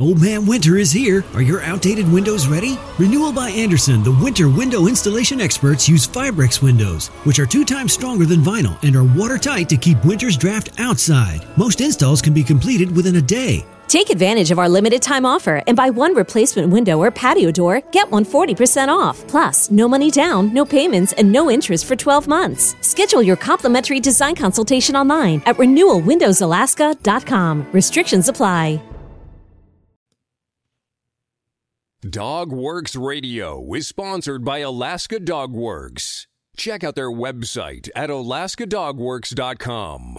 Old Man Winter is here. Are your outdated windows ready? Renewal by Andersen, the winter window installation experts, use Fibrex windows, which are two times stronger than vinyl and are watertight to keep winter's draft outside. Most installs can be completed within a day. Take advantage of our limited time offer and buy one replacement window or patio door, get one 40% off. Plus, no money down, no payments, and no interest for 12 months. Schedule your complimentary design consultation online at renewalwindowsalaska.com. Restrictions apply. Dog Works Radio is sponsored by Alaska Dog Works. Check out their website at alaskadogworks.com.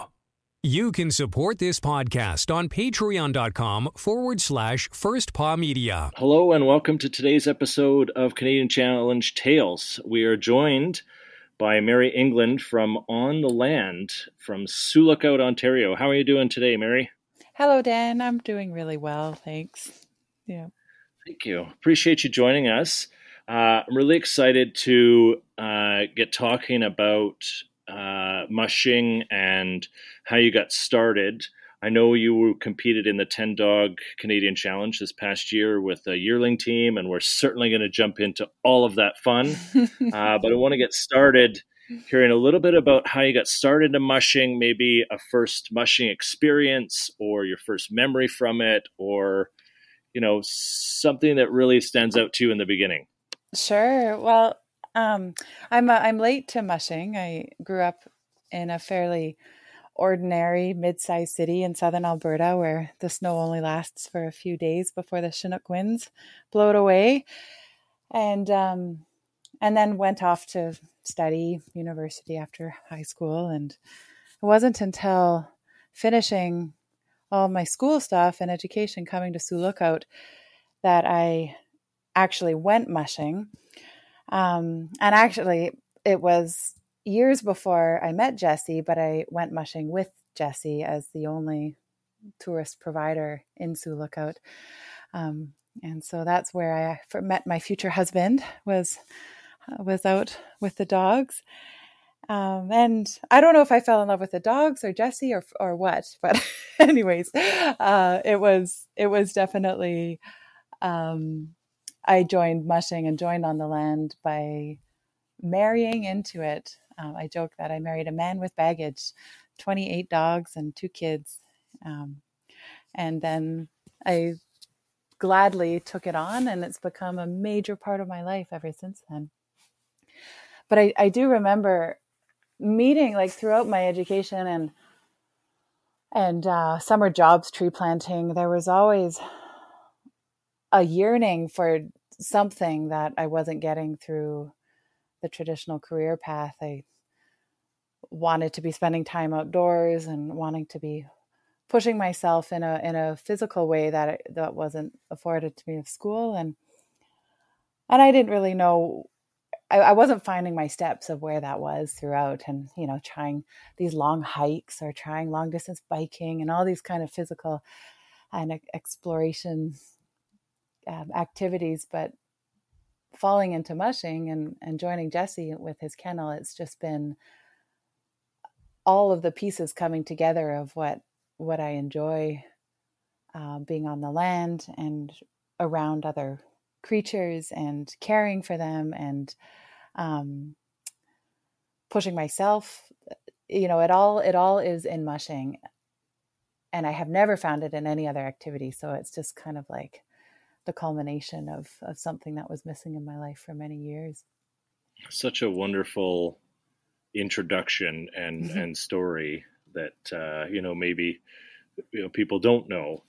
You can support this podcast on patreon.com forward slash first paw media. Hello and welcome to today's episode of Canadian Challenge Tales. We are joined by Mary England from On the Land from Sioux Lookout, Ontario. How are you doing today, Mary? Hello, Dan. I'm doing really well. Thanks. Yeah. Thank you. Appreciate you joining us. Uh, I'm really excited to uh, get talking about uh, mushing and how you got started. I know you competed in the 10 dog Canadian Challenge this past year with a yearling team, and we're certainly going to jump into all of that fun. uh, but I want to get started hearing a little bit about how you got started in mushing, maybe a first mushing experience or your first memory from it, or you know something that really stands out to you in the beginning? Sure. Well um, i'm a, i'm late to mushing. I grew up in a fairly ordinary mid-sized city in southern alberta where the snow only lasts for a few days before the chinook winds blow it away. And um, and then went off to study university after high school. And it wasn't until finishing all my school stuff and education coming to Sioux Lookout that I actually went mushing. Um, and actually, it was years before I met Jesse, but I went mushing with Jesse as the only tourist provider in Sioux Lookout. Um, and so that's where I met my future husband was was out with the dogs um, and I don't know if I fell in love with the dogs or Jesse or or what, but anyways, uh, it was it was definitely. Um, I joined mushing and joined on the land by marrying into it. Um, I joke that I married a man with baggage, twenty eight dogs and two kids, um, and then I gladly took it on, and it's become a major part of my life ever since then. But I, I do remember meeting like throughout my education and and uh, summer jobs tree planting there was always a yearning for something that i wasn't getting through the traditional career path. I wanted to be spending time outdoors and wanting to be pushing myself in a in a physical way that that wasn't afforded to me of school. And and I didn't really know I, I wasn't finding my steps of where that was throughout and you know trying these long hikes or trying long distance biking and all these kind of physical and exploration um, activities but falling into mushing and, and joining jesse with his kennel it's just been all of the pieces coming together of what what i enjoy uh, being on the land and around other creatures and caring for them and um, pushing myself you know it all it all is in mushing and i have never found it in any other activity so it's just kind of like the culmination of of something that was missing in my life for many years such a wonderful introduction and mm-hmm. and story that uh, you know maybe you know people don't know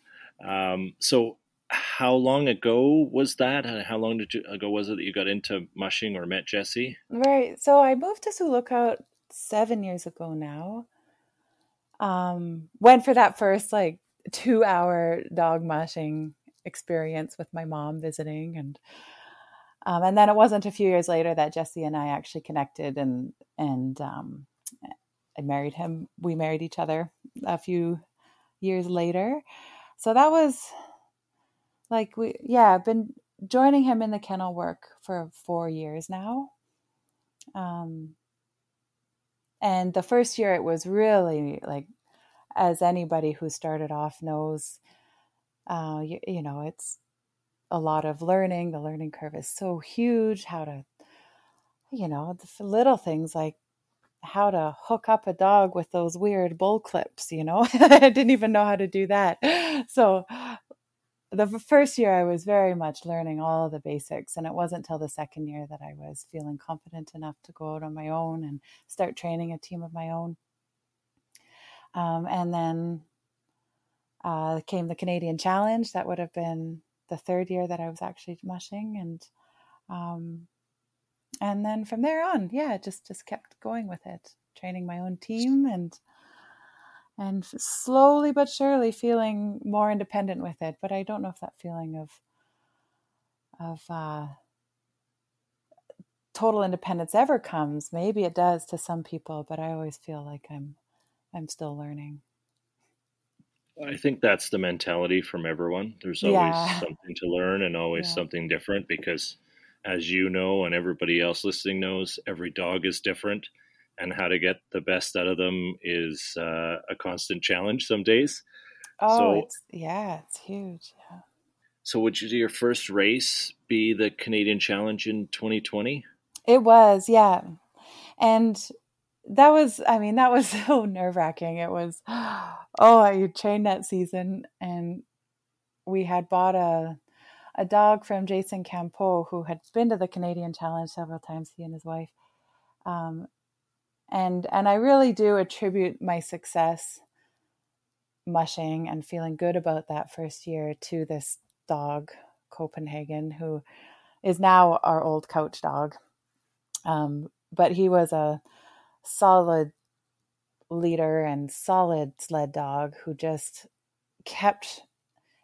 um, so how long ago was that? and How long you ago was it that you got into mushing or met Jesse? Right. So I moved to Sioux Lookout seven years ago now. Um, went for that first like two hour dog mushing experience with my mom visiting and um, and then it wasn't a few years later that Jesse and I actually connected and and um, I married him. We married each other a few years later. So that was like we yeah i've been joining him in the kennel work for four years now um and the first year it was really like as anybody who started off knows uh, you, you know, it's a lot of learning. The learning curve is so huge. How to, you know, the little things like how to hook up a dog with those weird bull clips, you know. I didn't even know how to do that. So the first year I was very much learning all the basics and it wasn't till the second year that I was feeling confident enough to go out on my own and start training a team of my own. Um, and then uh, came the Canadian Challenge. That would have been the third year that I was actually mushing, and um, and then from there on, yeah, just just kept going with it, training my own team and and slowly but surely feeling more independent with it. But I don't know if that feeling of of uh, total independence ever comes. Maybe it does to some people, but I always feel like I'm I'm still learning. I think that's the mentality from everyone. There's always yeah. something to learn and always yeah. something different because, as you know, and everybody else listening knows, every dog is different. And how to get the best out of them is uh, a constant challenge some days. Oh, so, it's, yeah, it's huge. Yeah. So, would you, your first race be the Canadian Challenge in 2020? It was, yeah. And that was i mean that was so nerve wracking it was oh i trained that season and we had bought a a dog from jason campeau who had been to the canadian challenge several times he and his wife um, and and i really do attribute my success mushing and feeling good about that first year to this dog copenhagen who is now our old couch dog. Um, but he was a solid leader and solid sled dog who just kept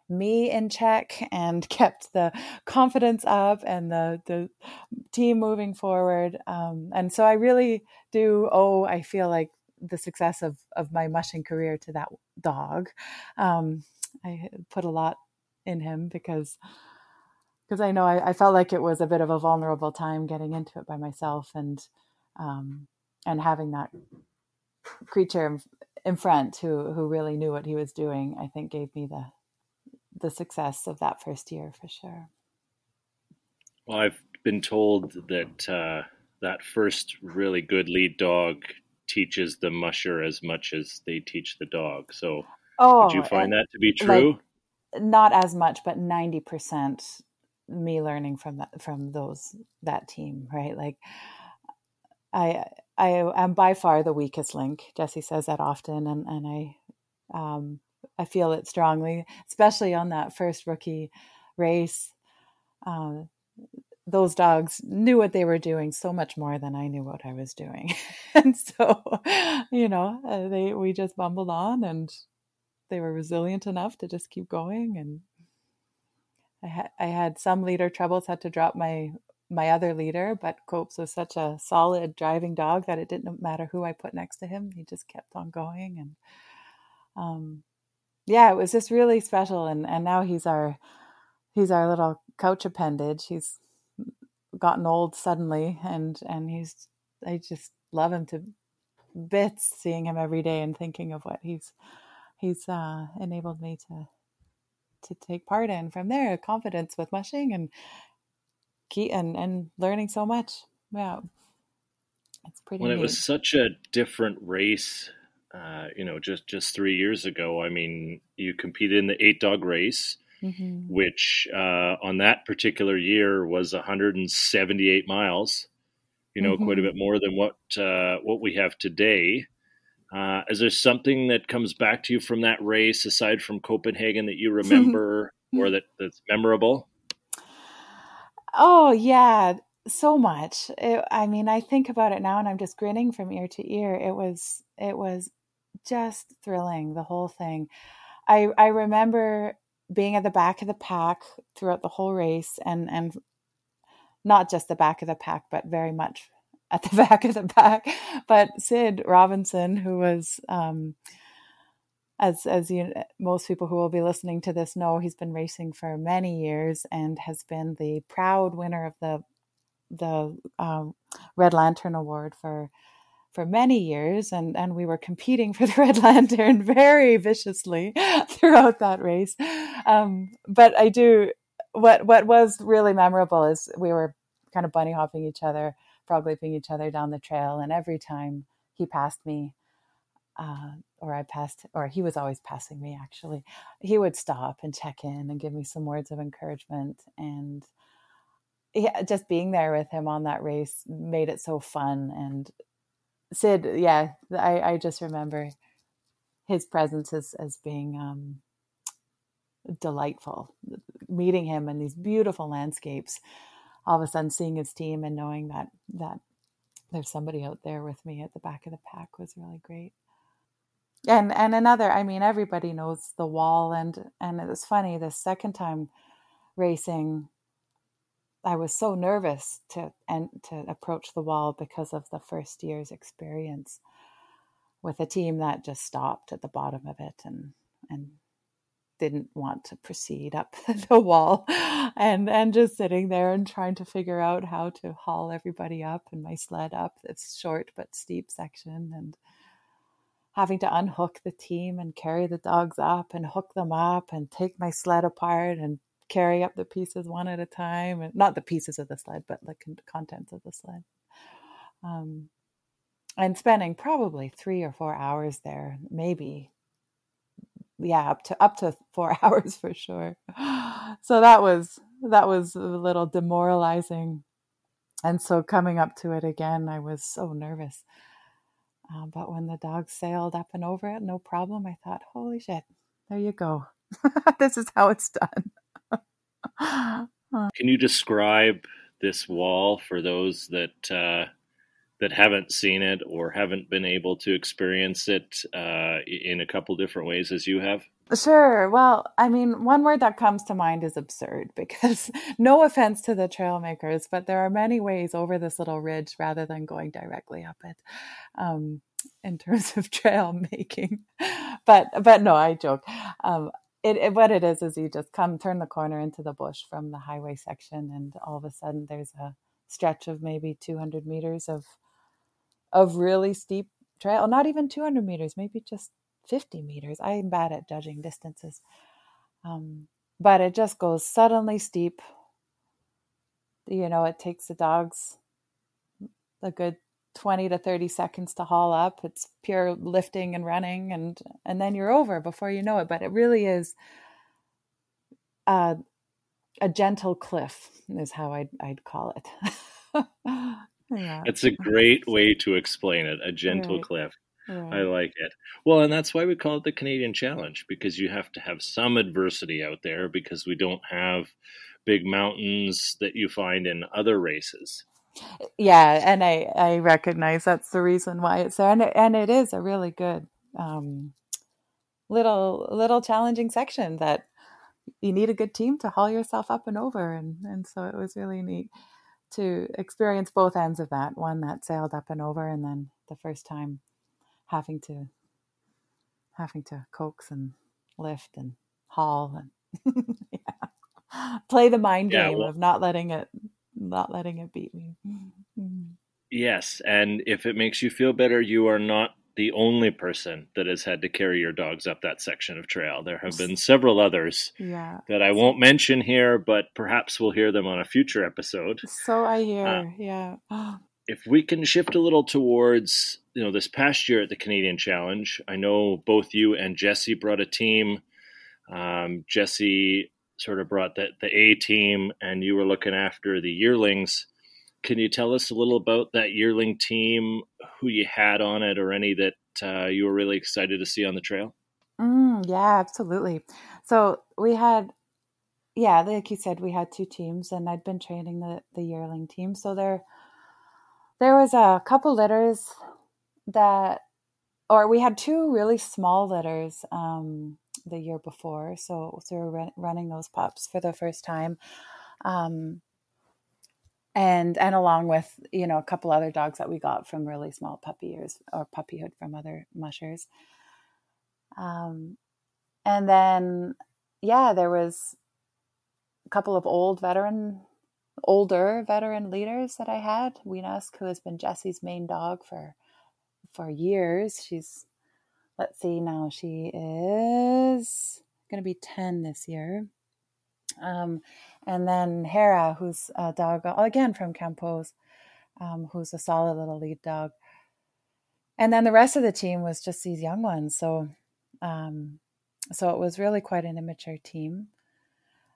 me in check and kept the confidence up and the the team moving forward. Um, and so I really do Oh, I feel like the success of of my mushing career to that dog. Um, I put a lot in him because because I know I, I, felt like it was a bit of a vulnerable time getting into it by myself and um, and having that creature in front who who really knew what he was doing, I think gave me the the success of that first year for sure. Well, I've been told that uh, that first really good lead dog teaches the musher as much as they teach the dog. So, oh, would you find that to be true? Like, not as much, but ninety percent me learning from that from those that team, right? Like, I I am by far the weakest link. Jesse says that often, and and I um, I feel it strongly, especially on that first rookie race. Uh, those dogs knew what they were doing so much more than I knew what I was doing, and so you know uh, they we just bumbled on, and they were resilient enough to just keep going. And I had I had some leader troubles, had to drop my my other leader, but Copes was such a solid driving dog that it didn't matter who I put next to him. He just kept on going. And um, yeah, it was just really special. And, and now he's our, he's our little couch appendage. He's gotten old suddenly and, and he's, I just love him to bits seeing him every day and thinking of what he's, he's uh, enabled me to, to take part in from there confidence with mushing and key and and learning so much. Yeah, it's pretty. When neat. it was such a different race, uh, you know, just just three years ago. I mean, you competed in the eight dog race. Mm-hmm. Which uh, on that particular year was 178 miles, you know, mm-hmm. quite a mm-hmm. bit more than what uh, what we have today. Uh, is there something that comes back to you from that race aside from Copenhagen that you remember or that, that's memorable? Oh, yeah, so much. It, I mean, I think about it now and I'm just grinning from ear to ear. It was it was just thrilling the whole thing. I I remember being at the back of the pack throughout the whole race and and not just the back of the pack but very much at the back of the pack. But Sid Robinson who was um as as you most people who will be listening to this know, he's been racing for many years and has been the proud winner of the the um, Red Lantern Award for for many years, and and we were competing for the Red Lantern very viciously throughout that race. Um, but I do what what was really memorable is we were kind of bunny hopping each other, frog leaping each other down the trail, and every time he passed me, uh, or I passed, or he was always passing me actually, he would stop and check in and give me some words of encouragement. And yeah, just being there with him on that race made it so fun. And Sid, yeah, I, I just remember his presence as, as being um, delightful. Meeting him in these beautiful landscapes, all of a sudden seeing his team and knowing that that there's somebody out there with me at the back of the pack was really great and and another i mean everybody knows the wall and and it was funny the second time racing i was so nervous to and to approach the wall because of the first year's experience with a team that just stopped at the bottom of it and and didn't want to proceed up the wall and and just sitting there and trying to figure out how to haul everybody up and my sled up this short but steep section and having to unhook the team and carry the dogs up and hook them up and take my sled apart and carry up the pieces one at a time and not the pieces of the sled but the contents of the sled um, and spending probably three or four hours there maybe yeah up to up to four hours for sure so that was that was a little demoralizing and so coming up to it again i was so nervous uh, but when the dog sailed up and over it, no problem. I thought, holy shit, there you go. this is how it's done. Can you describe this wall for those that uh, that haven't seen it or haven't been able to experience it uh, in a couple different ways as you have? Sure. Well, I mean, one word that comes to mind is absurd because no offense to the trail makers, but there are many ways over this little ridge rather than going directly up it um, in terms of trail making. But, but no, I joke. Um, it, it, what it is is you just come turn the corner into the bush from the highway section and all of a sudden there's a stretch of maybe 200 meters of of really steep trail not even 200 meters maybe just 50 meters. I'm bad at judging distances. Um, but it just goes suddenly steep. You know, it takes the dogs a good 20 to 30 seconds to haul up. It's pure lifting and running and and then you're over before you know it, but it really is uh, a gentle cliff is how I'd I'd call it. yeah. It's a great way to explain it, a gentle right. cliff. I like it. Well, and that's why we call it the Canadian Challenge because you have to have some adversity out there because we don't have big mountains that you find in other races. Yeah, and I I recognize that's the reason why it's there, and it, and it is a really good um, little little challenging section that you need a good team to haul yourself up and over, and and so it was really neat to experience both ends of that one that sailed up and over, and then the first time having to having to coax and lift and haul and yeah. play the mind yeah, game well, of not letting it not letting it beat me. Yes, and if it makes you feel better, you are not the only person that has had to carry your dogs up that section of trail. There have been several others yeah. that I won't mention here, but perhaps we'll hear them on a future episode. So I hear, uh, yeah. if we can shift a little towards you know this past year at the Canadian Challenge, I know both you and Jesse brought a team. Um, Jesse sort of brought the the A team, and you were looking after the yearlings. Can you tell us a little about that yearling team, who you had on it, or any that uh, you were really excited to see on the trail? Mm, yeah, absolutely. So we had, yeah, like you said, we had two teams, and I'd been training the the yearling team. So they're there was a couple litters that or we had two really small litters um, the year before so, we were running those pups for the first time um, and and along with you know a couple other dogs that we got from really small puppy years or puppyhood from other mushers um, and then yeah there was a couple of old veteran older veteran leaders that I had. Weenusk, who has been Jesse's main dog for for years. She's, let's see, now she is going to be 10 this year. Um, and then Hera, who's a dog, again from Campos, um, who's a solid little lead dog. And then the rest of the team was just these young ones. So, um, so it was really quite an immature team.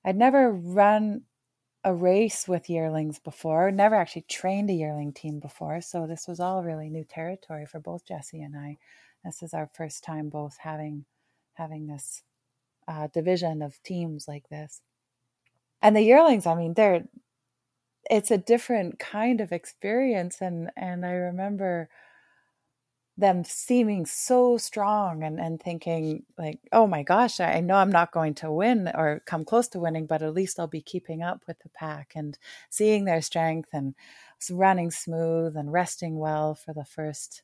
I'd never run a race with yearlings before, never actually trained a yearling team before. So this was all really new territory for both Jesse and I. This is our first time both having having this uh, division of teams like this. And the yearlings, I mean, they're it's a different kind of experience and and I remember them seeming so strong and, and thinking like oh my gosh i know i'm not going to win or come close to winning but at least i'll be keeping up with the pack and seeing their strength and running smooth and resting well for the first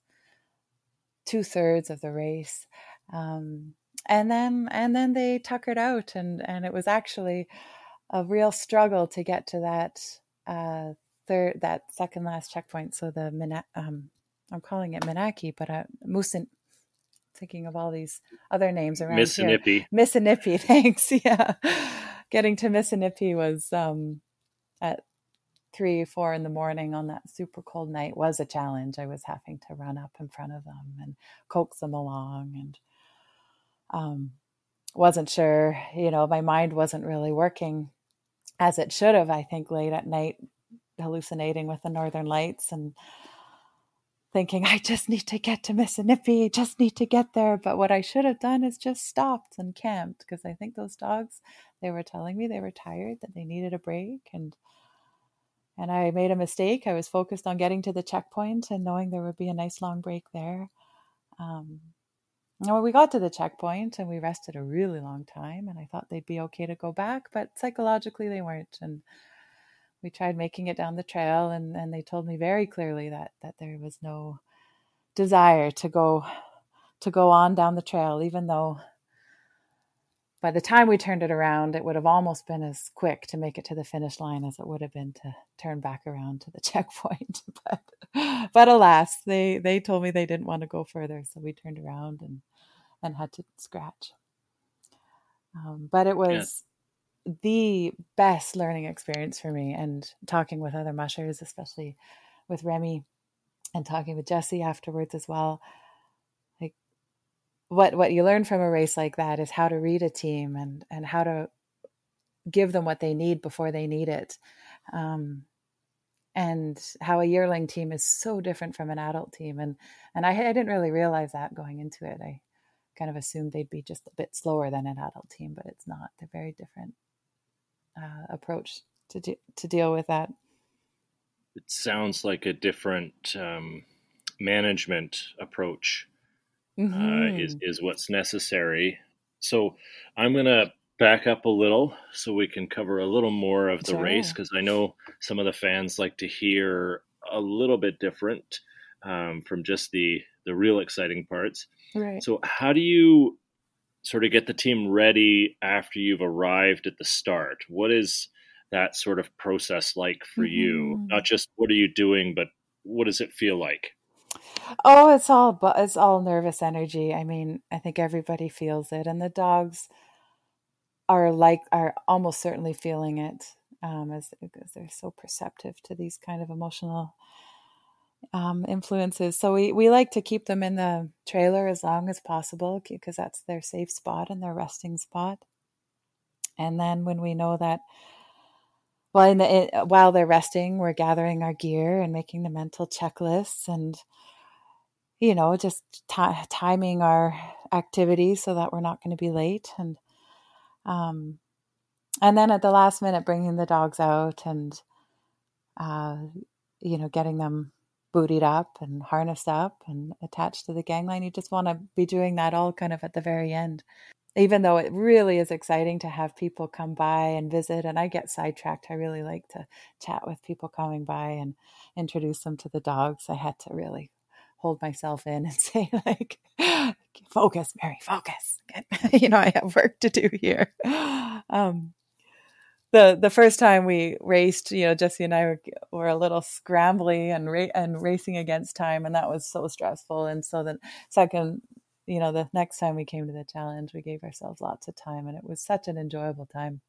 two thirds of the race um, and then and then they tuckered out and and it was actually a real struggle to get to that uh, third that second last checkpoint so the um, I'm calling it Minaki, but uh, Musin, thinking of all these other names around Missinipe. Missinipe, thanks. Yeah. Getting to Missinipe was um, at three, four in the morning on that super cold night was a challenge. I was having to run up in front of them and coax them along and um, wasn't sure, you know, my mind wasn't really working as it should have, I think, late at night, hallucinating with the northern lights and thinking, I just need to get to Missinipe, just need to get there. But what I should have done is just stopped and camped because I think those dogs, they were telling me they were tired, that they needed a break. And and I made a mistake. I was focused on getting to the checkpoint and knowing there would be a nice long break there. Um, and when we got to the checkpoint and we rested a really long time, and I thought they'd be okay to go back, but psychologically they weren't. And we tried making it down the trail and, and they told me very clearly that that there was no desire to go to go on down the trail even though by the time we turned it around it would have almost been as quick to make it to the finish line as it would have been to turn back around to the checkpoint. But but alas they they told me they didn't want to go further so we turned around and and had to scratch. Um, but it was the best learning experience for me and talking with other mushers especially with remy and talking with jesse afterwards as well what what you learn from a race like that is how to read a team and and how to give them what they need before they need it. Um, and how a yearling team is so different from an adult team. And and I, I didn't really realize that going into it. I kind of assumed they'd be just a bit slower than an adult team but it's not. They're very different uh, approach to de- to deal with that. It sounds like a different um, management approach mm-hmm. uh, is mm-hmm. is what's necessary. So I'm gonna back up a little so we can cover a little more of the sure. race because I know some of the fans like to hear a little bit different um, from just the the real exciting parts. Right. So how do you sort of get the team ready after you've arrived at the start? What is that sort of process like for mm-hmm. you? Not just what are you doing, but what does it feel like? Oh, it's all but it's all nervous energy. I mean, I think everybody feels it, and the dogs are like are almost certainly feeling it um, as because they're so perceptive to these kind of emotional um, influences. So we, we like to keep them in the trailer as long as possible because that's their safe spot and their resting spot. And then when we know that, well, in the, it, while they're resting, we're gathering our gear and making the mental checklists and, you know, just t- timing our activities so that we're not going to be late. And, um, and then at the last minute, bringing the dogs out and, uh, you know, getting them bootied up and harnessed up and attached to the gangline. You just want to be doing that all kind of at the very end. Even though it really is exciting to have people come by and visit, and I get sidetracked. I really like to chat with people coming by and introduce them to the dogs. I had to really hold myself in and say, like, focus, Mary, focus. you know, I have work to do here. Um, the the first time we raced, you know, Jesse and I were, were a little scrambly and ra- and racing against time, and that was so stressful. And so the second, you know, the next time we came to the challenge, we gave ourselves lots of time, and it was such an enjoyable time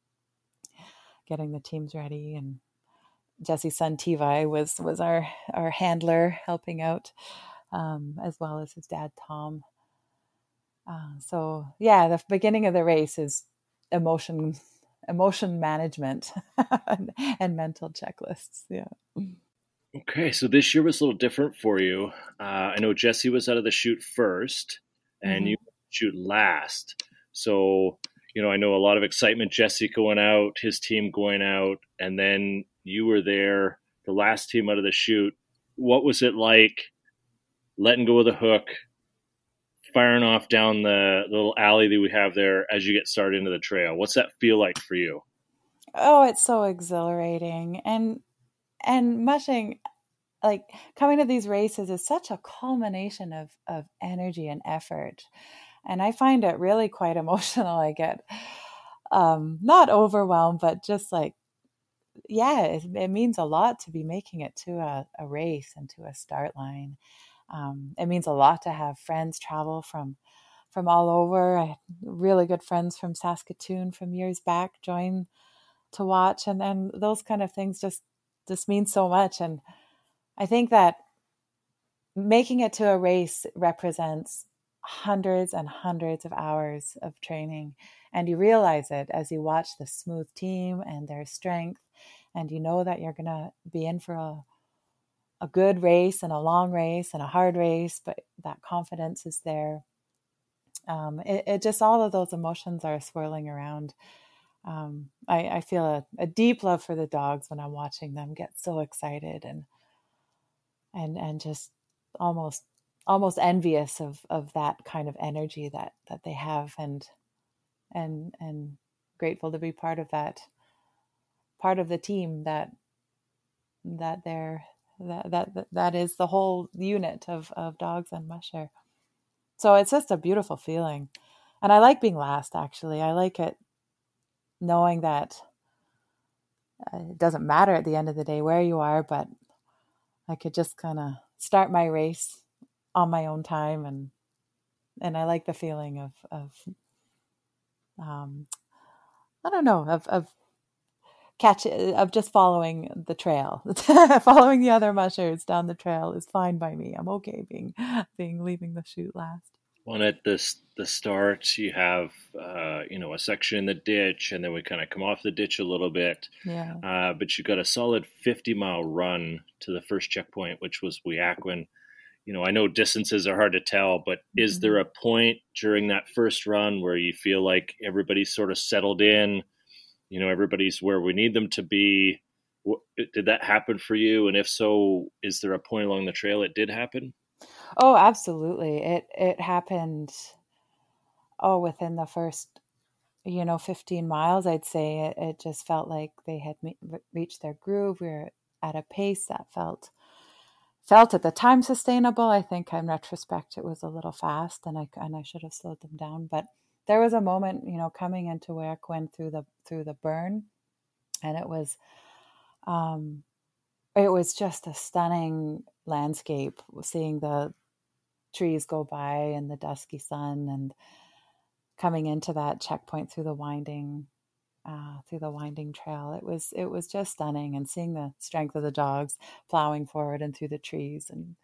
getting the teams ready. And Jesse's son Tivi was was our our handler, helping out, um, as well as his dad Tom. Uh, so yeah, the beginning of the race is emotion emotion management and, and, mental checklists. Yeah. Okay, so this year was a little different for you. Uh, I know Jesse was out of the chute first, and mm-hmm. you shoot last. So you know, I know a lot of excitement. Jesse going out, his team going out, and then you were there, the last team out of the chute. What was it like letting go of the hook, firing off down the little alley that we have there as you get started into the trail. What's that feel like for you? Oh, it's so exhilarating. And and mushing like coming to these races is such a culmination of of energy and effort. And I find it really quite emotional. I get um not overwhelmed, but just like yeah, it, it means a lot to be making it to a, a race and to a start line. Um, it means a lot to have friends travel from from all over. I had really good friends from Saskatoon from years back join to watch, and then those kind of things just just mean so much. And I think that making it to a race represents hundreds and hundreds of hours of training, and you realize it as you watch the smooth team and their strength, and you know that you're gonna be in for a a good race and a long race and a hard race, but that confidence is there. Um, it, it, just all of those emotions are swirling around. Um, I, I, feel a, a, deep love for the dogs when I'm watching them get so excited and and and just almost almost envious of of that kind of energy that that they have and and and grateful to be part of that part of the team that that they're that that that is the whole unit of of dogs and musher so it's just a beautiful feeling. And i like being last actually. I like it knowing that uh, it doesn't matter at the end of the day where you are but i could just kind of start my race on my own time and and i like the feeling of of um i don't know of of catch of just following the trail following the other mushers down the trail is fine by me. I'm okay being being leaving the chute last. One at this the start you have uh, you know a section in the ditch and then we kind of come off the ditch a little bit. Yeah. Uh, but you got a solid 50 mile run to the first checkpoint which was Weyakwin you know i know distances are hard to tell but mm-hmm. is there a point during that first run where you feel like everybody's sort of settled in you know everybody's where we need them to be. Did that happen for you? And if so is there a point along the trail it did happen? Oh absolutely. It it happened oh within the first you know 15 miles i'd say. It, it just felt like they had me- reached their groove. We were at a pace that felt felt at the time sustainable. I think in retrospect it was a little fast and i and i should have slowed them down. But there was a moment, you know, coming into went through the through the burn, and it was, um, it was just a stunning landscape. Seeing the trees go by and the dusky sun, and coming into that checkpoint through the winding uh, through the winding trail. It was it was just stunning, and seeing the strength of the dogs plowing forward and through the trees, and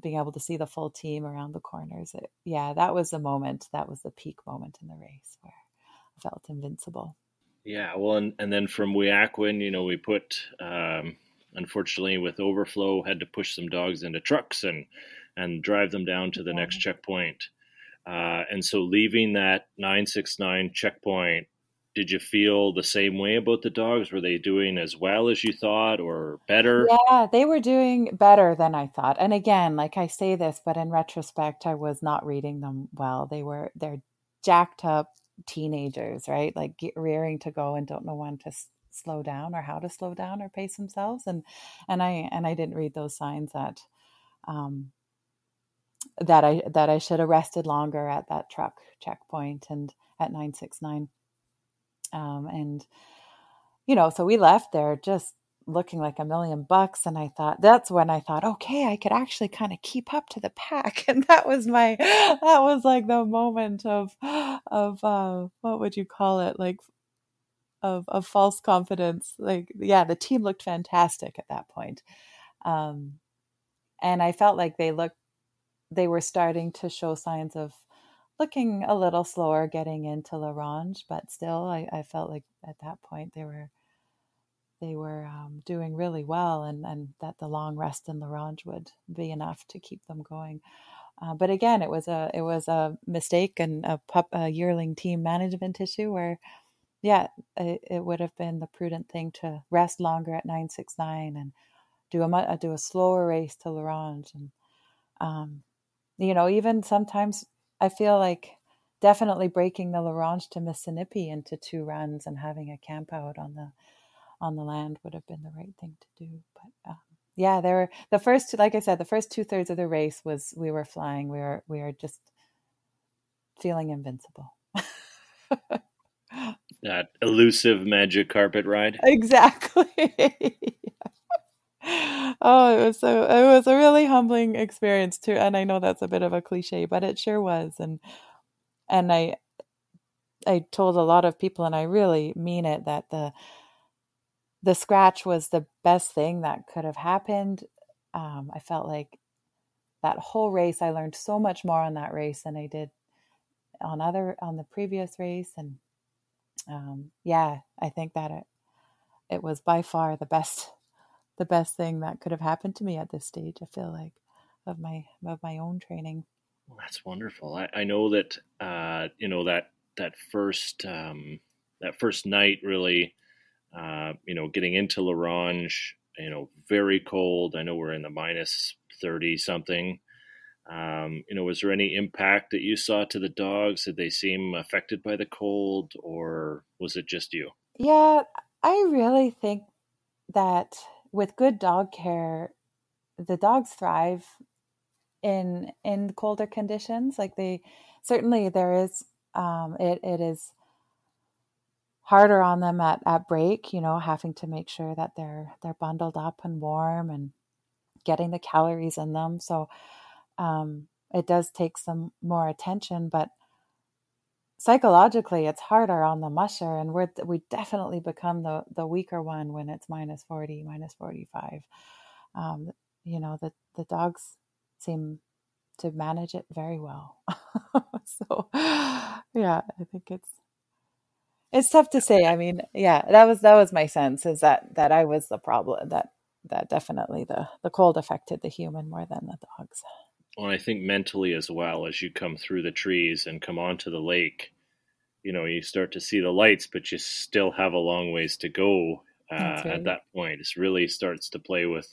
being able to see the full team around the corners. It, yeah, that was the moment. That was the peak moment in the race where I felt invincible. Yeah, well, and, and then from Weyakwin, you know, we put, um, unfortunately, with overflow, had to push some dogs into trucks and and drive them down to the yeah. next checkpoint. Uh, and so, leaving that 969 checkpoint did you feel the same way about the dogs? Were they doing as well as you thought or better? Yeah, they were doing better than I thought. And again, like I say this, but in retrospect, I was not reading them well. They were, they're jacked up teenagers, right? Like rearing to go and don't know when to s- slow down or how to slow down or pace themselves. And, and I, and I didn't read those signs that, um, that I, that I should have rested longer at that truck checkpoint and at 969 um, and you know, so we left there just looking like a million bucks and i thought that's when i thought okay i could actually kind of keep up to the pack and that was my that was like the moment of of uh what would you call it? Like of of false confidence. Like yeah the team looked fantastic at that point um and i felt like they looked they were starting to show signs of looking a little slower getting into La Ronge, but still I, I felt like at that point they were they were um, doing really well and, and that the long rest in La Ronge would be enough to keep them going. Uh, but again, it was a it was a mistake and a, pup, a yearling team management issue where, yeah, it, it, would have been the prudent thing to rest longer at nine six nine and do a do a slower race to La Ronge and, um, you know, even sometimes I feel like definitely breaking the La Ronge to Missinipe into two runs and having a camp out on the on the land would have been the right thing to do. But um, yeah, there were the first, like I said, the first two thirds of the race was we were flying. We were we were just feeling invincible. that elusive magic carpet ride. Exactly. oh, it was so it was a really humbling experience too, and I know that's a bit of a cliche, but it sure was. And and I I told a lot of people, and I really mean it, that the the scratch was the best thing that could have happened. Um, I felt like that whole race, I learned so much more on that race than I did on other on the previous race, and um, yeah, I think that it it was by far the best the best thing that could have happened to me at this stage. I feel like of my of my own training. Well, that's wonderful. I, I know that uh, you know that that first um, that first night really uh, you know, getting into La Ronge, you know, very cold. I know we're in the minus 30 something. Um, you know, was there any impact that you saw to the dogs? Did they seem affected by the cold or was it just you? Yeah, I really think that with good dog care, the dogs thrive in in colder conditions. Like they certainly there is um, it it is harder on them at, at break, you know, having to make sure that they're they're bundled up and warm and getting the calories in them. So um, it does take some more attention, but psychologically it's harder on the musher and we're we definitely become the the weaker one when it's minus 40 minus 45 um, you know the the dogs seem to manage it very well so yeah i think it's it's tough to say. I mean, yeah, that was that was my sense is that that I was the problem that that definitely the the cold affected the human more than the dogs. Well, I think mentally as well as you come through the trees and come onto the lake, you know, you start to see the lights, but you still have a long ways to go uh, right. at that point. It really starts to play with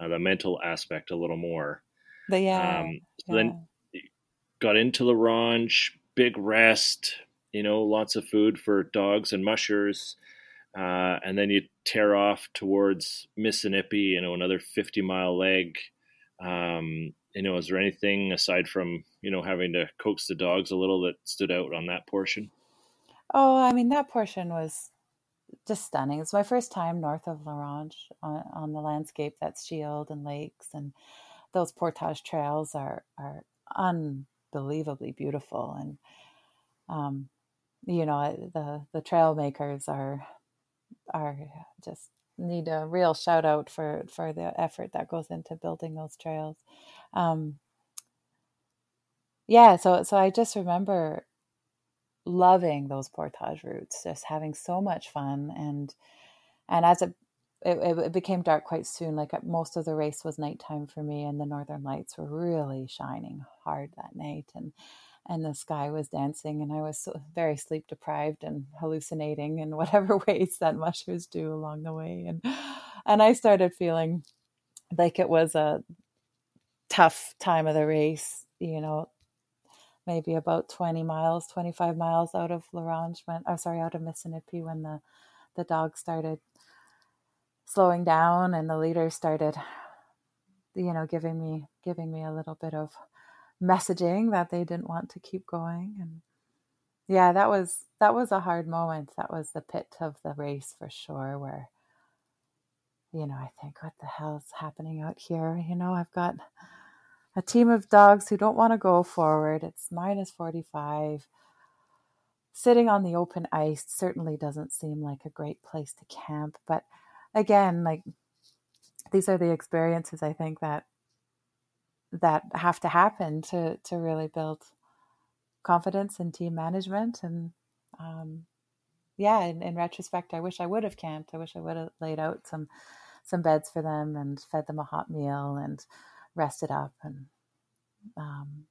uh, the mental aspect a little more. The, yeah, um, so yeah. Then got into La Ronge, big rest, you know, lots of food for dogs and mushers. Uh, and then you tear off towards Missinipe, you know, another 50 mile leg. Um, you know, is there anything aside from, you know, having to coax the dogs a little that stood out on that portion? Oh, I mean, that portion was just stunning. It's my first time north of La Ronge on, on the landscape that's shield and lakes, and those portage trails are are unbelievably beautiful. And um, you know the the trail makers are are just need a real shout out for for the effort that goes into building those trails. Um yeah so so i just remember loving those portage routes just having so much fun and and as it it, it became dark quite soon like most of the race was nighttime for me and the northern lights were really shining hard that night and and the sky was dancing and i was so very sleep deprived and hallucinating in whatever ways that mushers do along the way and and i started feeling like it was a tough time of the race you know maybe about 20 miles 25 miles out of La Ronge when i'm oh, sorry out of Missinipe when the the dog started slowing down and the leader started you know giving me giving me a little bit of messaging that they didn't want to keep going and yeah, that was that was a hard moment. That was the pit of the race for sure, where you know, I think, what the hell is happening out here? You know, I've got a team of dogs who don't want to go forward. It's minus 45. Sitting on the open ice certainly doesn't seem like a great place to camp. But again, like these are the experiences I think that that have to happen to to really build confidence in team management and um, yeah in, in retrospect i wish i would have camped. I wish i would have laid out some some beds for them and fed them a hot meal and rested up and um,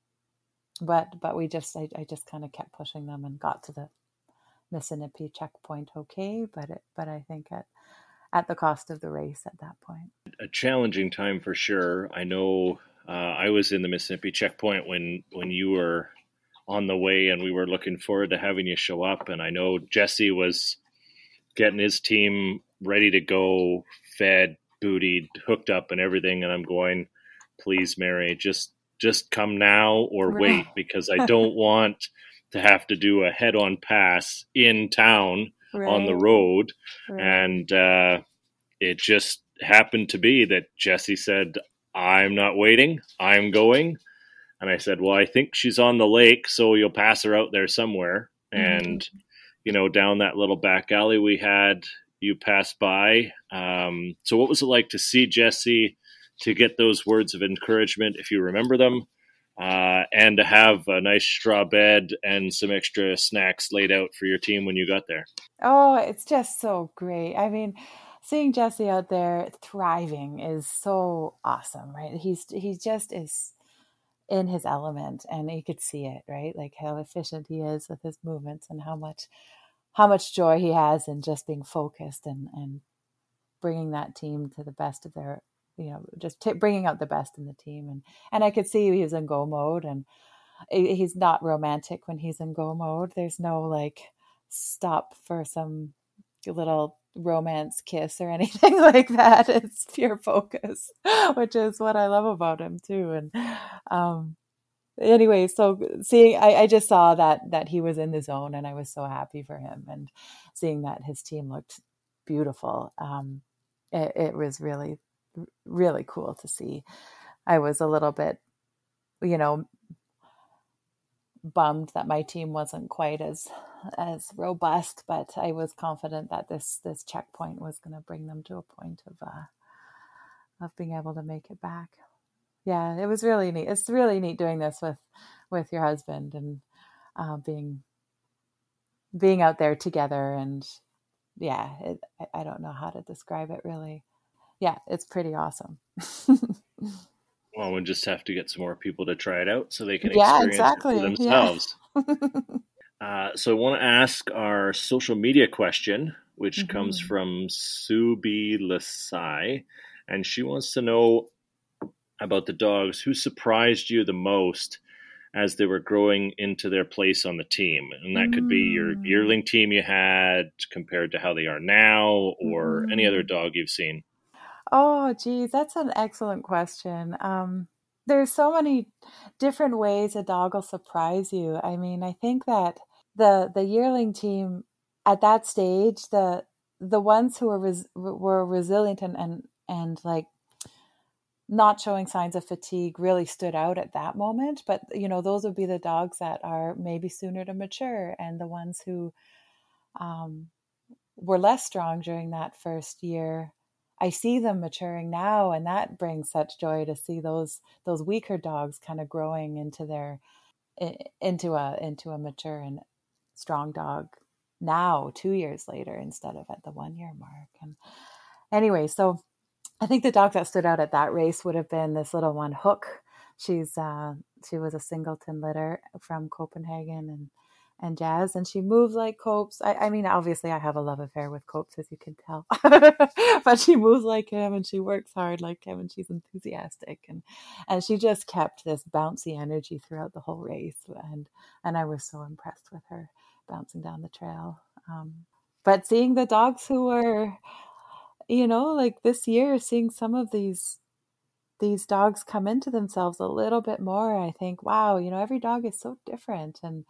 but but we just I, I just kind of kept pushing them and got to the Missinipe checkpoint okay but it but I think at at the cost of the race at that point. A challenging time for sure. I know uh, I was in the Missinipe checkpoint when when you were on the way and we were looking forward to having you show up and I know Jesse was getting his team ready to go fed, bootied, hooked up, and everything. And I'm going, please, Mary, just just come now or wait because I don't want to have to do a head-on pass in town right. on the road. Right. And uh, it just happened to be that Jesse said, "I'm not waiting. I'm going." And I said, "Well, I think she's on the lake, so you'll pass her out there somewhere." Mm-hmm. And you know, down that little back alley we had, you passed by. Um, so, what was it like to see Jesse, to get those words of encouragement, if you remember them, uh, and to have a nice straw bed and some extra snacks laid out for your team when you got there? Oh, it's just so great. I mean, seeing Jesse out there thriving is so awesome, right? He's he just is in his element and you could see it right? Like how efficient he is with his movements and how much how much joy he has in just being focused and and bringing that team to the best of their you know just t- bringing out the best in the team. And and I could see he was in go mode and he's not romantic when he's in go mode. There's no like stop for some little romance kiss or anything like that it's pure focus which is what I love about him too and um anyway, so seeing, I, I just saw that that he was in the zone, and I was so happy for him. And seeing that his team looked beautiful, um, it, it was really, really cool to see. I was a little bit, you know, bummed that my team wasn't quite as as robust, but I was confident that this this checkpoint was going to bring them to a point of uh, of being able to make it back yeah, it was really neat. It's really neat doing this with with your husband and uh, being being out there together. And yeah, it, I don't know how to describe it really. Yeah, it's pretty awesome. well, we just have to get some more people to try it out so they can yeah, experience exactly. it for themselves. Yeah. uh, so I want to ask our social media question, which mm-hmm. comes from Subi Lasai, and she wants to know about the dogs who surprised you the most as they were growing into their place on the team and that could be your mm. yearling team you had compared to how they are now or mm. any other mm. dog you've seen oh geez that's an excellent question. Um, there's so many different ways a dog will surprise you. I mean i think that the the yearling team at that stage the the ones who were res, were resilient and and and like not showing signs of fatigue really stood out at that moment but you know those would be the dogs that are maybe sooner to mature and the ones who um, were less strong during that first year i see them maturing now and that brings such joy to see those those weaker dogs kind of growing into their into a into a mature and strong dog now two years later instead of at the one year mark and anyway so I think the dog that stood out at that race would have been this little one, Hook. She's uh, she was a singleton litter from Copenhagen and and Jazz, and she moves like Copes. I, I mean, obviously, I have a love affair with Copes, as you can tell, but she moves like him, and she works hard like him, and she's enthusiastic, and and she just kept this bouncy energy throughout the whole race, and and I was so impressed with her bouncing down the trail. Um, but seeing the dogs who were you know, like this year, seeing some of these these dogs come into themselves a little bit more, I think, wow, you know, every dog is so different, and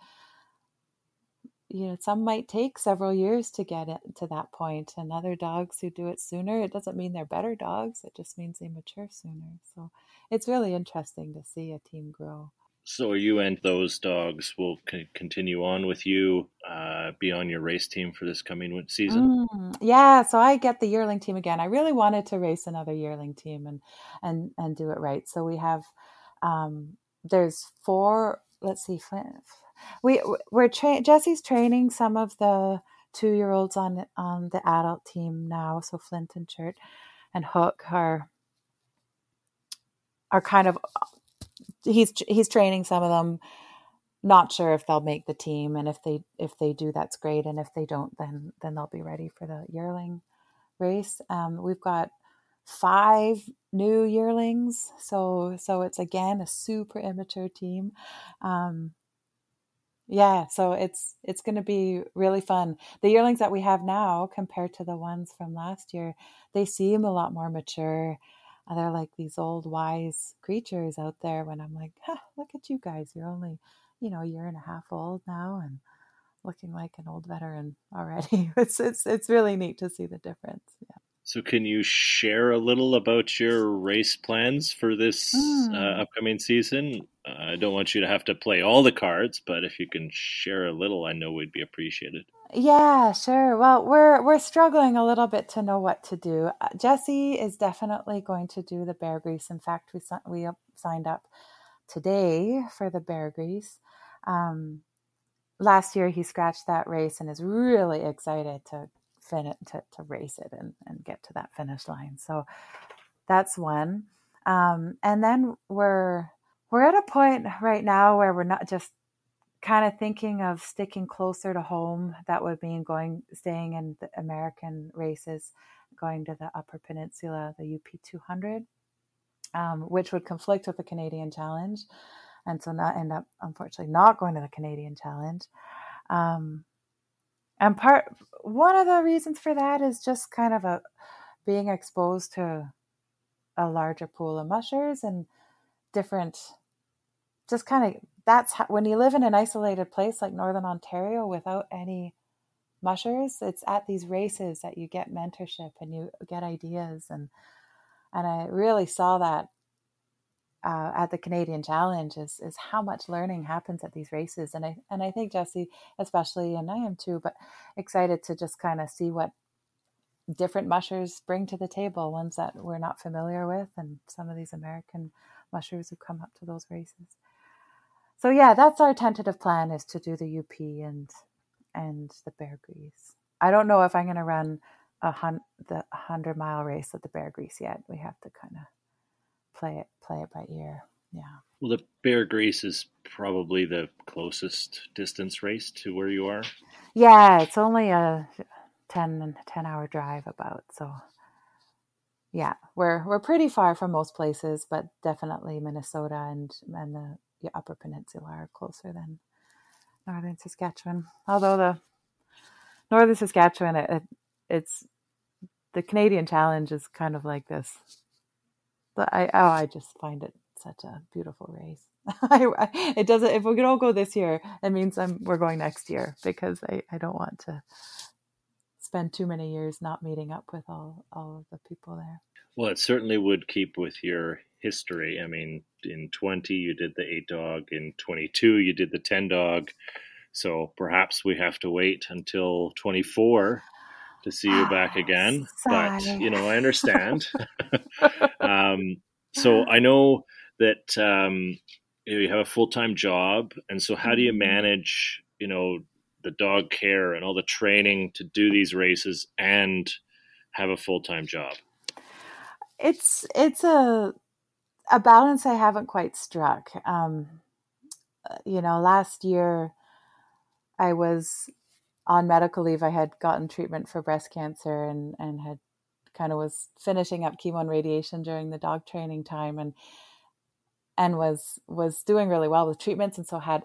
you know some might take several years to get it to that point and other dogs who do it sooner it doesn't mean they're better dogs it just means they mature sooner. So it's really interesting to see a team grow. So you and those dogs will continue on with you uh, be on your race team for this coming season? Mm, yeah so i get the yearling team again. I really wanted to race another yearling team and and and do it right. So we have um there's four let's see we we're tra- Jesse's training some of the two year olds on on the adult team now. So Flint and Chert and Hook are are kind of he's he's training some of them. Not sure if they'll make the team, and if they if they do, that's great. And if they don't, then then they'll be ready for the yearling race. Um, we've got five new yearlings, so so it's again a super immature team. Um, yeah, so it's it's going to be really fun. The yearlings that we have now compared to the ones from last year, they seem a lot more mature. Uh, they're like these old wise creatures out there when I'm like, look at you guys. You're only, you know, a year and a half old now and looking like an old veteran already. It's it's it's really neat to see the difference. Yeah. So, can you share a little about your race plans for this mm. uh, upcoming season? I don't want you to have to play all the cards, but if you can share a little, I know we'd be appreciated. Yeah, sure. Well, we're we're struggling a little bit to know what to do. Uh, Jesse is definitely going to do the Beargrease. In fact, we we signed up today for the Beargrease. Um, last year, he scratched that race and is really excited to fin- to, to race it and, and get to that finish line. So that's one. Um, and then we're we're at a point right now where we're not just kind of thinking of sticking closer to home. That would mean going staying in the American races, going to the Upper Peninsula, the UP 200, um, which would conflict with the Canadian Challenge, and so not end up unfortunately not going to the Canadian Challenge. Um, and part one of the reasons for that is just kind of a being exposed to a larger pool of mushers and different just kind of that's how, when you live in an isolated place like northern ontario without any mushers it's at these races that you get mentorship and you get ideas and and i really saw that uh, at the Canadian Challenge is is how much learning happens at these races, and I and I think Jesse especially, and I am too, but excited to just kind of see what different mushers bring to the table, ones that we're not familiar with, and some of these American mushers who come up to those races. So yeah, that's our tentative plan is to do the UP and and the Beargrease. I don't know if I'm going to run a hun- the hundred mile race at the Beargrease yet. We have to kind of play it play it by ear. Yeah. Well, the Beargrease is probably the closest distance race to where you are. Yeah, it's only a 10, 10 hour drive about. So, yeah, we're we're pretty far from most places, but definitely Minnesota and and the, the Upper Peninsula are closer than northern Saskatchewan. Although the northern Saskatchewan, it, it's the Canadian Challenge is kind of like this but I oh I just find it such a beautiful race. it doesn't. If we don't go this year, it means I'm we're going next year because I I don't want to spend too many years not meeting up with all all of the people there. Well, it certainly would keep with your history. I mean, in 20 you did the 8 dog, in 22 you did the 10 dog. So perhaps we have to wait until 24 to see you back again. But you know, I understand. um, so I know that um, you have a full time job, and so how do you mm-hmm. manage, you know, the dog care and all the training to do these races and have a full time job? It's it's a a balance I haven't quite struck. Um, uh, you know, last year I was on medical leave, I had gotten treatment for breast cancer and and had kind of was finishing up chemo and radiation during the dog training time and and was was doing really well with treatments and so had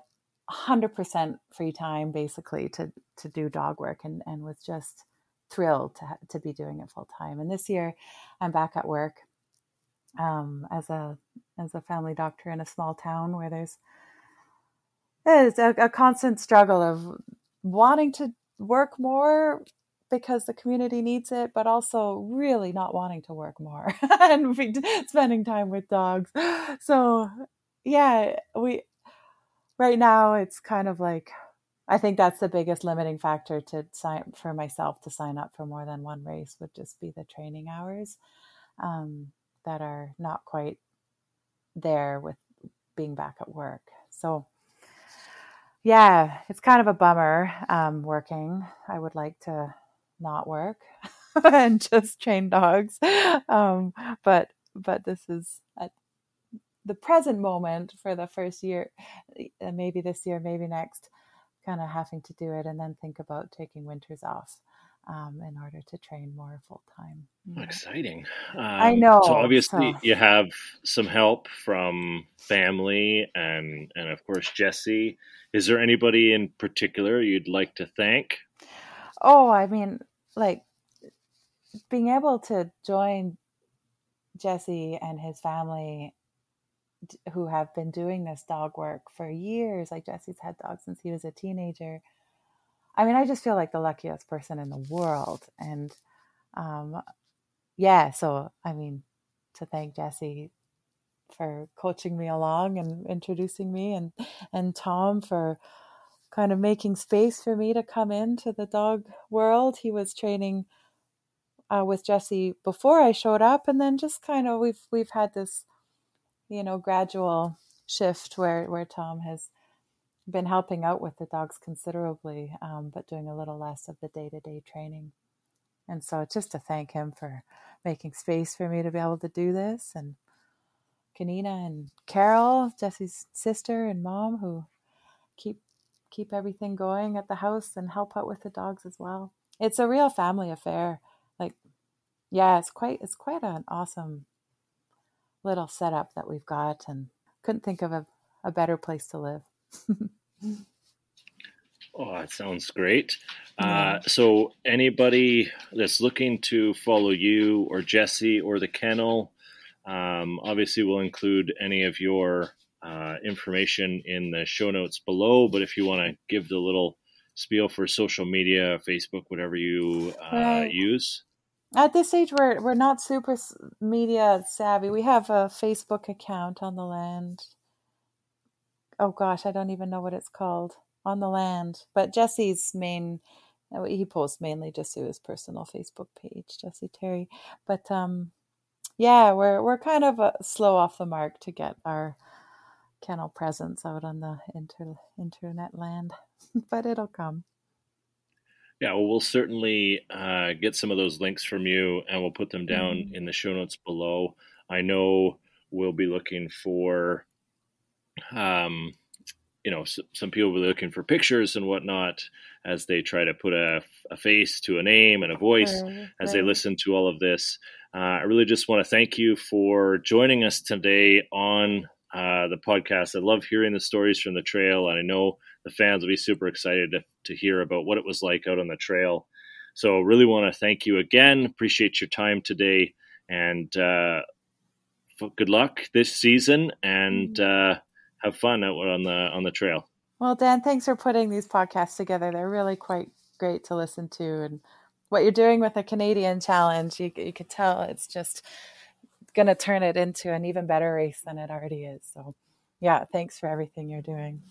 100% free time basically to to do dog work and and was just thrilled to to be doing it full time and this year I'm back at work um, as a as a family doctor in a small town where there's it's a, a constant struggle of wanting to work more because the community needs it, but also really not wanting to work more and spending time with dogs. So, yeah, we right now it's kind of like I think that's the biggest limiting factor to sign for myself to sign up for more than one race would just be the training hours um, that are not quite there with being back at work. So, yeah, it's kind of a bummer um, working. I would like to not work and just train dogs, um, but but this is at the present moment for the first year, uh, maybe this year, maybe next, kind of having to do it and then think about taking winters off um, in order to train more full time. Yeah. Exciting. Um, I know. So obviously, so. you have some help from family and and of course Jesse. Is there anybody in particular you'd like to thank? Oh, I mean, like being able to join Jesse and his family who have been doing this dog work for years. Like Jesse's had dogs since he was a teenager. I mean, I just feel like the luckiest person in the world. And um, yeah, so I mean, to thank Jesse for coaching me along and introducing me, and and Tom for kind of making space for me to come into the dog world. He was training uh, with Jesse before I showed up, and then just kind of we've we've had this, you know, gradual shift where where Tom has been helping out with the dogs considerably, um, but doing a little less of the day to day training. And so, just to thank him for making space for me to be able to do this, and Kanina and Carol, Jesse's sister and mom, who keep keep everything going at the house and help out with the dogs as well. It's a real family affair. Like, yeah, it's quite it's quite an awesome little setup that we've got, and couldn't think of a, a better place to live. oh, that sounds great. Uh, so, anybody that's looking to follow you or Jesse or the kennel, um, obviously, we'll include any of your uh, information in the show notes below. But if you want to give the little spiel for social media, Facebook, whatever you uh, right. use. At this stage, we're we're not super media savvy. We have a Facebook account on the land oh gosh, I don't even know what it's called on the land. But Jesse's main, uh, he posts mainly just to his personal Facebook page, Jesse Terry. But um, yeah, we're we're kind of uh, slow off the mark to get our kennel presence out on the inter- internet land, but it'll come. Yeah, well, we'll certainly uh, get some of those links from you, and we'll put them down mm-hmm. in the show notes below. I know we'll be looking for um, you know, some people will be looking for pictures and whatnot as they try to put a, a face to a name and a voice as they listen to all of this. Uh, I really just want to thank you for joining us today on uh, the podcast. I love hearing the stories from the trail, and I know the fans will be super excited to, to hear about what it was like out on the trail. So, really want to thank you again. Appreciate your time today, and uh, good luck this season. And mm-hmm. uh, have fun out on the on the trail. Well, Dan, thanks for putting these podcasts together. They're really quite great to listen to, and what you're doing with the Canadian Challenge, you you could tell it's just going to turn it into an even better race than it already is. So, yeah, thanks for everything you're doing.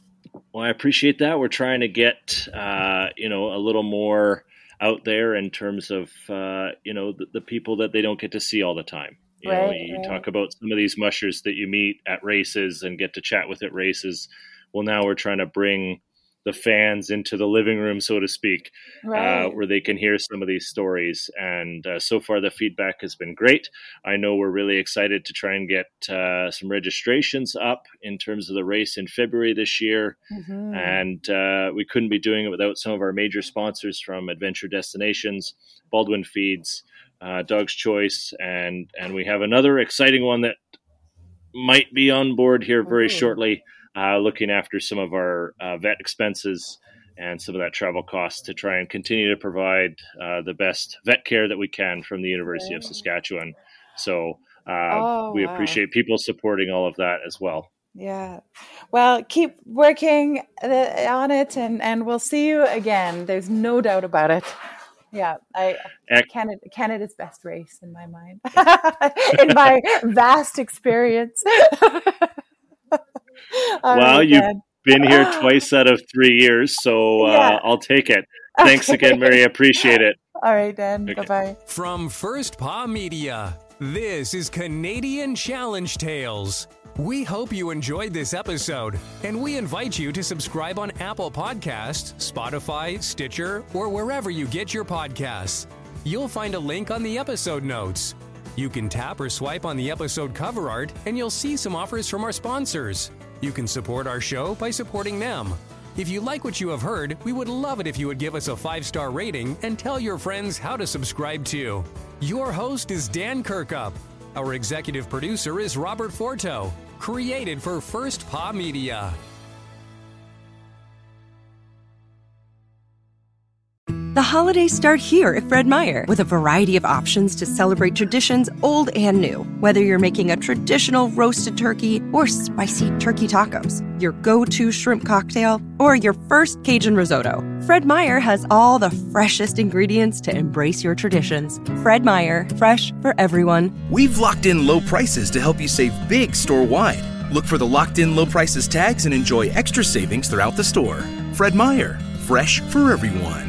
Well, I appreciate that. We're trying to get uh, you know a little more out there in terms of uh, you know the, the people that they don't get to see all the time. You right, know, you right. talk about some of these mushers that you meet at races and get to chat with at races. Well, now we're trying to bring the fans into the living room, so to speak, uh, right. uh, where they can hear some of these stories. And uh, so far, the feedback has been great. I know we're really excited to try and get uh, some registrations up in terms of the race in February this year. Mm-hmm. And uh, we couldn't be doing it without some of our major sponsors from Adventure Destinations, Baldwin Feeds, uh, Dog's Choice, and and we have another exciting one that might be on board here very mm-hmm. shortly, uh, looking after some of our uh, vet expenses and some of that travel costs to try and continue to provide uh, the best vet care that we can from the University of Saskatchewan. So uh, oh, we wow. appreciate people supporting all of that as well. Yeah. Well, keep working uh, on it and, and we'll see you again. There's no doubt about it. Yeah, I Canada Canada's best race in my mind, in my vast experience. well, you've been here twice out of three years, so uh, yeah. I'll take it. Thanks okay. again, Mary. Appreciate it. All right, Dan. Okay. Bye bye. From First Paw Media, this is Canadian Challenge Tales. We hope you enjoyed this episode, and we invite you to subscribe on Apple Podcasts, Spotify, Stitcher, or wherever you get your podcasts. You'll find a link on the episode notes. You can tap or swipe on the episode cover art, and you'll see some offers from our sponsors. You can support our show by supporting them. If you like what you have heard, we would love it if you would give us a five star rating and tell your friends how to subscribe too. Your host is Dan Kirkup. Our executive producer is Robert Forto created for First Paw Media. The holidays start here at Fred Meyer with a variety of options to celebrate traditions old and new. Whether you're making a traditional roasted turkey or spicy turkey tacos, your go to shrimp cocktail, or your first Cajun risotto, Fred Meyer has all the freshest ingredients to embrace your traditions. Fred Meyer, fresh for everyone. We've locked in low prices to help you save big store wide. Look for the locked in low prices tags and enjoy extra savings throughout the store. Fred Meyer, fresh for everyone.